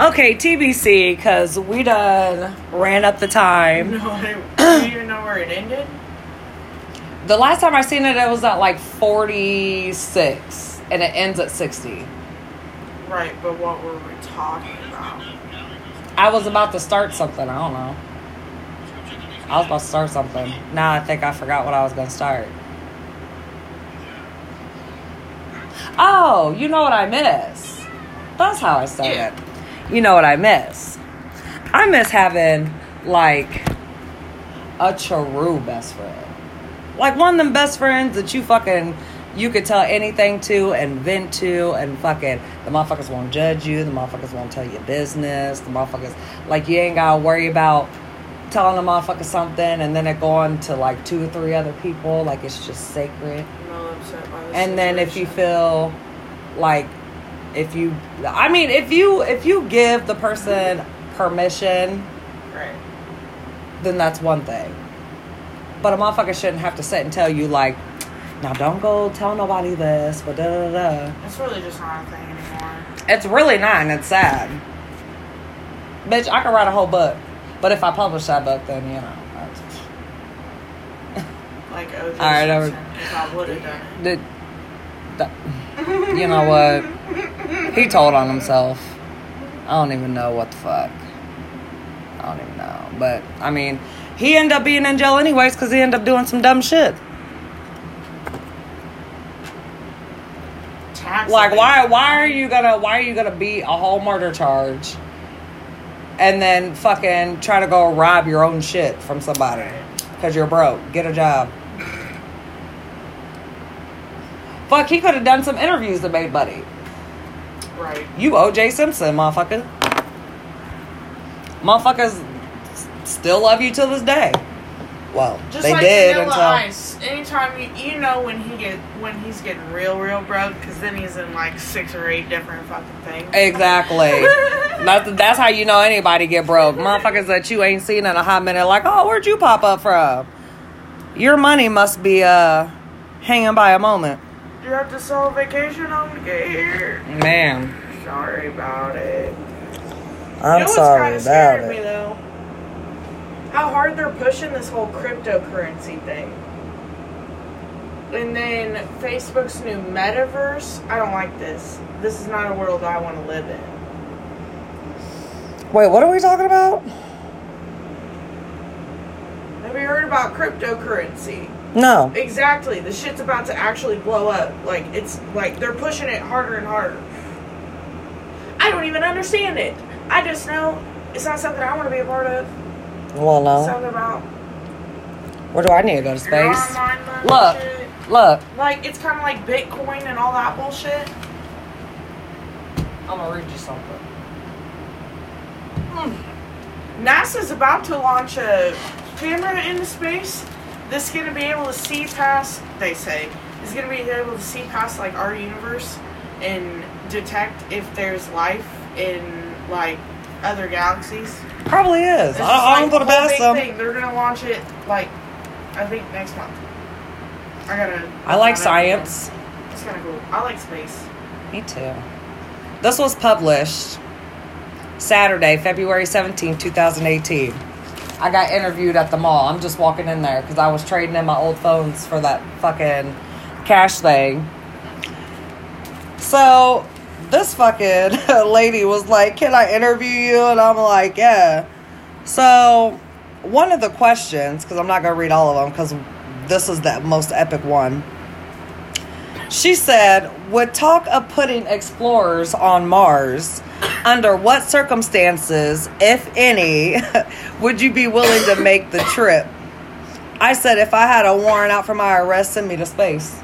Okay, TBC, because we done ran up the time. No, I do you even know where it ended? The last time I seen it, it was at like 46, and it ends at 60. Right, but what were we talking about? I was about to start something. I don't know. I was about to start something. Now I think I forgot what I was going to start. Oh, you know what I miss? That's how I started. Yeah. You know what I miss? I miss having like a true best friend. Like one of them best friends that you fucking you could tell anything to and vent to and fucking the motherfuckers won't judge you, the motherfuckers won't tell you business, the motherfuckers like you ain't gotta worry about telling the motherfucker something and then it going to like two or three other people, like it's just sacred. I'm not upset by this And then if you feel like if you I mean if you if you give the person permission, Right. then that's one thing. But a motherfucker shouldn't have to sit and tell you like, now don't go tell nobody this, but da da da. It's really just not a thing anymore. It's really not, and it's sad. Bitch, I could write a whole book, but if I publish that book, then you know. That's, Like OJ All right, I would- Simpson, if I would have done it. You know what? He told on himself. I don't even know what the fuck. I don't even know, but I mean, he ended up being in jail anyways because he ended up doing some dumb shit. Tax Like why why are you gonna why are you gonna beat a whole murder charge and then fucking try to go rob your own shit from somebody because you're broke? Get a job. Fuck, he could have done some interviews that made money. Right. You OJ Simpson, motherfucker. Motherfuckers still love you till this day. Well, Just they like did Vanilla until Ice. Anytime you you know when he get when he's getting real real broke because then he's in like six or eight different fucking things. exactly. that's that's how you know anybody get broke. Motherfuckers that you ain't seen in a hot minute, like, oh, where'd you pop up from? Your money must be uh hanging by a moment, You have to sell a vacation home to get here. man. Sorry about it. I'm you know sorry what's about scared me it. though? How hard they're pushing this whole cryptocurrency thing. And then Facebook's new metaverse. I don't like this. This is not a world I want to live in. Wait, what are we talking about? Have you heard about cryptocurrency? No. Exactly. The shit's about to actually blow up. Like it's like they're pushing it harder and harder. I don't even understand it. I just know it's not something I want to be a part of. Well, no. Something about Where do I need to go to space? Look. shit. Look, Like it's kind of like Bitcoin and all that bullshit. I'm gonna read you something. Hmm. NASA's about to launch a camera into space that's going to be able to see past. They say is going to be able to see past like our universe and detect if there's life in like other galaxies. Probably is. This I, I like, don't put it the past them. thing. They're going to launch it like I think next month. I gotta. I like science. It's kind of cool. I like space. Me too. This was published Saturday, February seventeenth, 2018. I got interviewed at the mall. I'm just walking in there because I was trading in my old phones for that fucking cash thing. So this fucking lady was like, Can I interview you? And I'm like, Yeah. So one of the questions, because I'm not going to read all of them because this is the most epic one. She said, would talk of putting explorers on Mars. Under what circumstances, if any, would you be willing to make the trip? I said, if I had a warrant out for my arrest, send me to space.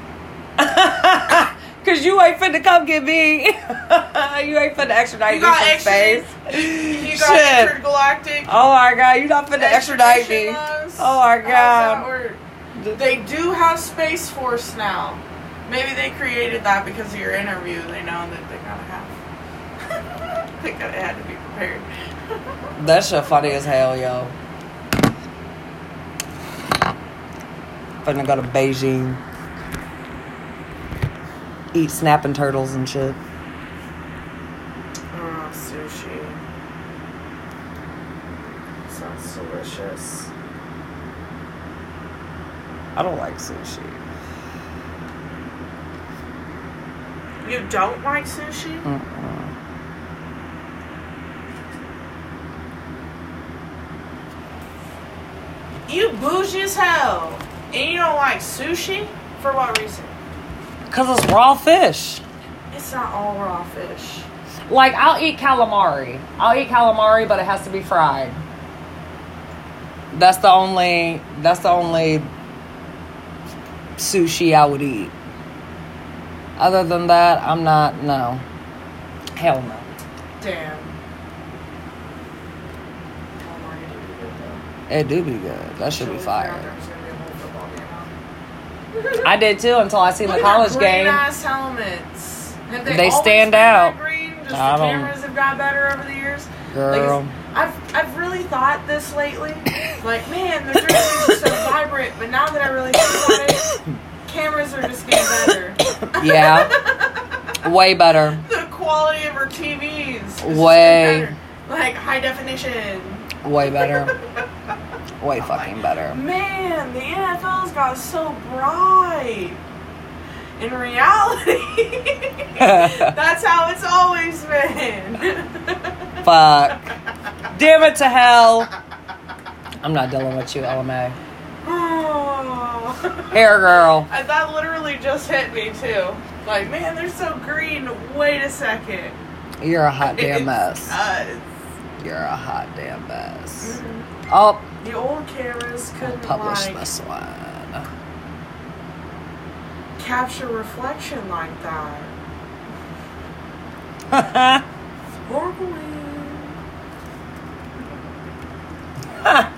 Cause you ain't finna come get me. you ain't finna extradite You me got from space. You got Shit. intergalactic. Oh my god, you not finna extradite me. Oh my god. They do have Space Force now. Maybe they created that because of your interview. They know that they gotta have. they gotta had to be prepared. That shit funny as hell, yo. Finna go to Beijing. Eat snapping turtles and shit. Oh, sushi. Sounds delicious. I don't like sushi. You don't like sushi? Mm-mm. You bougie as hell. And you don't like sushi? For what reason? Cause it's raw fish. It's not all raw fish. Like I'll eat calamari. I'll eat calamari, but it has to be fried. That's the only. That's the only sushi I would eat. Other than that, I'm not. No. Hell no. Damn. Calamari do be good. It do be good. That should be fire. there was gonna be a whole football game on. I did too until I seen the Look at college green game. ass helmets. Have they, They stand out. Green? Just I the don't- cameras have got better over the years. Girl. Like, I've I've really thought this lately. Like, man, the jerseys are so vibrant, but now that I really think about it, cameras are just getting better. Yeah. Way better. the quality of our TVs. is Way. better. Like high definition. Way better. Way fucking better. Man, the NFL's got so bright. In reality, that's how it's always been. Fuck. Damn it to hell. I'm not dealing with you, Ella Mae. Hair girl. And that literally just hit me too. Like, man, they're so green. Wait a second. You're a hot damn mess. does. You're a hot damn mess. Mm-hmm. Oh, The old cameras I'll couldn't publish like this one. capture reflection like that. Sparkling.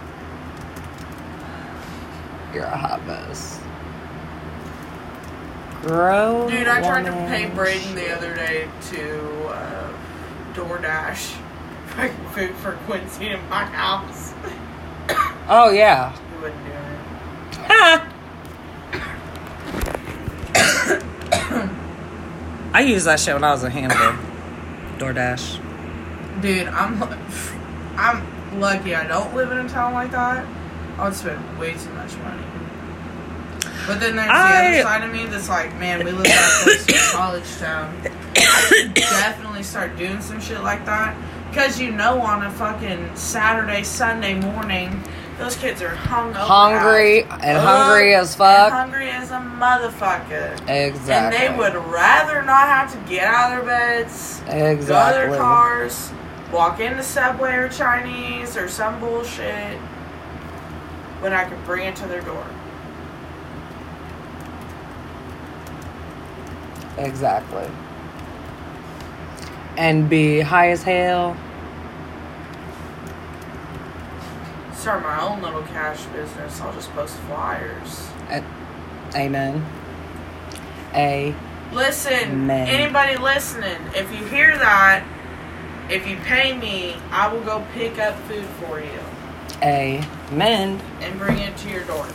You're a hot mess. Grow. Dude, I tried to pay. Braden the other day to uh, DoorDash fucking food for Quincy in my house. Oh yeah. He wouldn't do it. I used that shit when I was in Hannibal. DoorDash. Dude, I'm I'm lucky I don't live in a town like that. I would spend way too much money. But then there's the other side of me that's like, man, we live that close to a college town. I should definitely start doing some shit like that. Because you know, on a fucking Saturday, Sunday morning, those kids are hung over Hungry and hungry as fuck. hungry as a motherfucker. Exactly. And they would rather not have to get out of their beds, go to their cars, walk into Subway or Chinese or some bullshit when I could bring it to their door. Exactly. And be high as hell. Start my own little cash business. I'll just post flyers. Amen. A. Listen, Man. anybody listening, if you hear that, if you pay me, I will go pick up food for you Amen. and bring it to your door.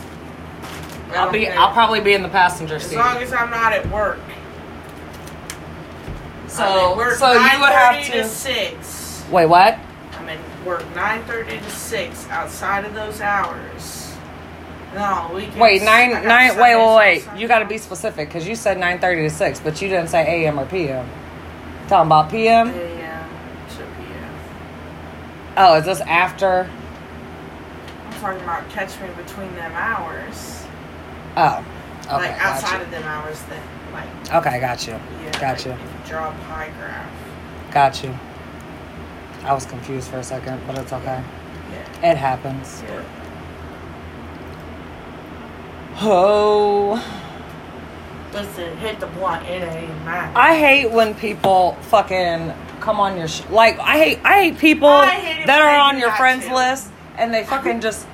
I I'll be. care. I'll probably be in the passenger seat. as long as I'm not at work. So, at work so you would have 9:30 to. six. Wait, what? I'm in work nine thirty to six. Outside of those hours, no weekends. Wait, nine, nine. Sundays Wait, wait, wait. You got to be specific because you said nine thirty to six, but you didn't say a.m. or p.m. Talking about p.m. AM to PM. Oh, is this after? Talking about catch me between them hours. Oh, okay, like outside of them hours, that like Okay, got you. yeah. Gotcha. Like, you draw a pie graph. Got you. I was confused for a second, but it's okay. Yeah. It happens. Yeah. Oh, Listen, hit the blunt. It ain't mine. I hate when people fucking come on your sh- like. I hate. I hate people I hate that are on your friends too. list and they fucking just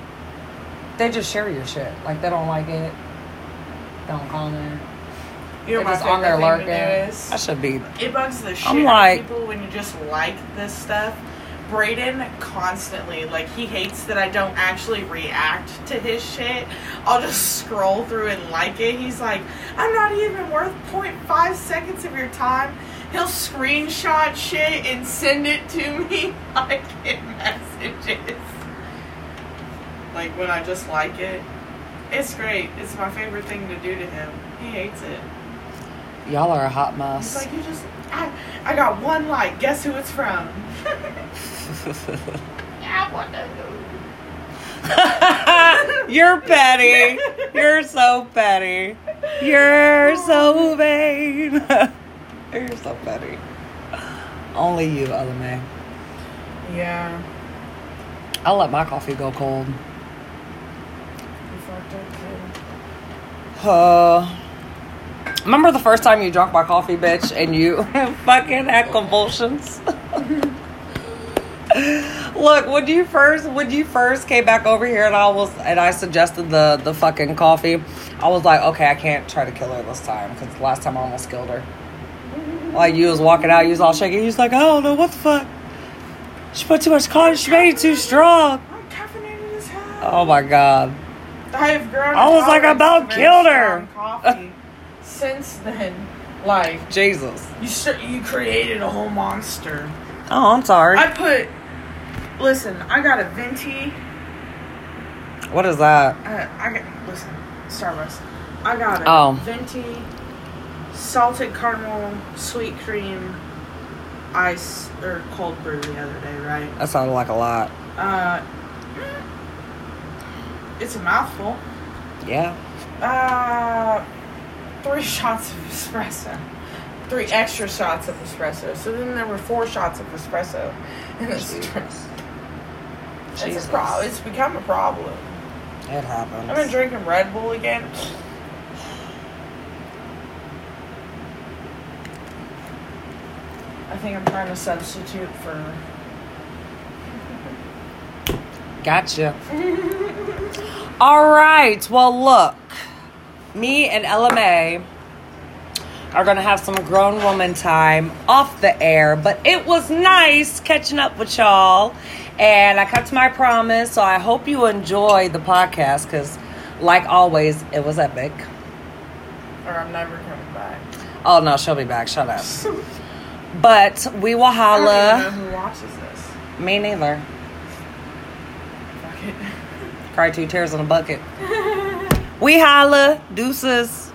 they just share your shit. Like they don't like it. Don't comment. You know They're my just on there favorite lurking. I should be. It bugs the shit I'm out like- of people when you just like this stuff. Braden constantly, like, he hates that I don't actually react to his shit. I'll just scroll through and like it. He's like, I'm not even worth 0.5 seconds of your time. he'll screenshot shit and send it to me like in messages. Like when I just like it. It's great. It's my favorite thing to do to him. He hates it. Y'all are a hot He's mess. like, you just, I, I got one like. Guess who it's from? yeah, I want to know. You're petty. You're so petty. You're so vain. You're so petty. Only you, other man. Yeah. I'll let my coffee go cold. You fucked up too. Uh, remember the first time you drank my coffee, bitch, and you fucking had convulsions? Look, when you first when you first came back over here and I was and I suggested the the fucking coffee, I was like, okay, I can't try to kill her this time because last time I almost killed her. Like you was walking out, you was all shaking. You was like, I don't know what the fuck. She put too much coffee. She made it too strong. I'm caffeinated as hell. Oh my god. I have grown. I was like, about killed her. Coffee. Since then, like Jesus. you, st- you created a whole monster. Oh, I'm sorry. I put. Listen, I got a venti. what is that? Uh, I got listen, Starbucks. I got a Oh. venti, salted caramel, sweet cream, ice or cold brew the other day, right? That sounded like a lot. Uh, it's a mouthful. Yeah. Uh, three shots of espresso. Three extra shots of espresso. So then there were four shots of espresso in this drink. It's a problem. It's become a problem. It happens. I've been drinking Red Bull again. I think I'm trying to substitute for. Gotcha. All right. Well, look, me and Ella Mae are gonna have some grown woman time off the air, but it was nice catching up with y'all, and I kept my promise. So I hope you enjoy the podcast because, like always, it was epic. Or I'm never coming back. Oh no, she'll be back. Shut up. But we will I don't even holla. know who watches this. Me neither. Cry two tears in a bucket. We holla. Deuces.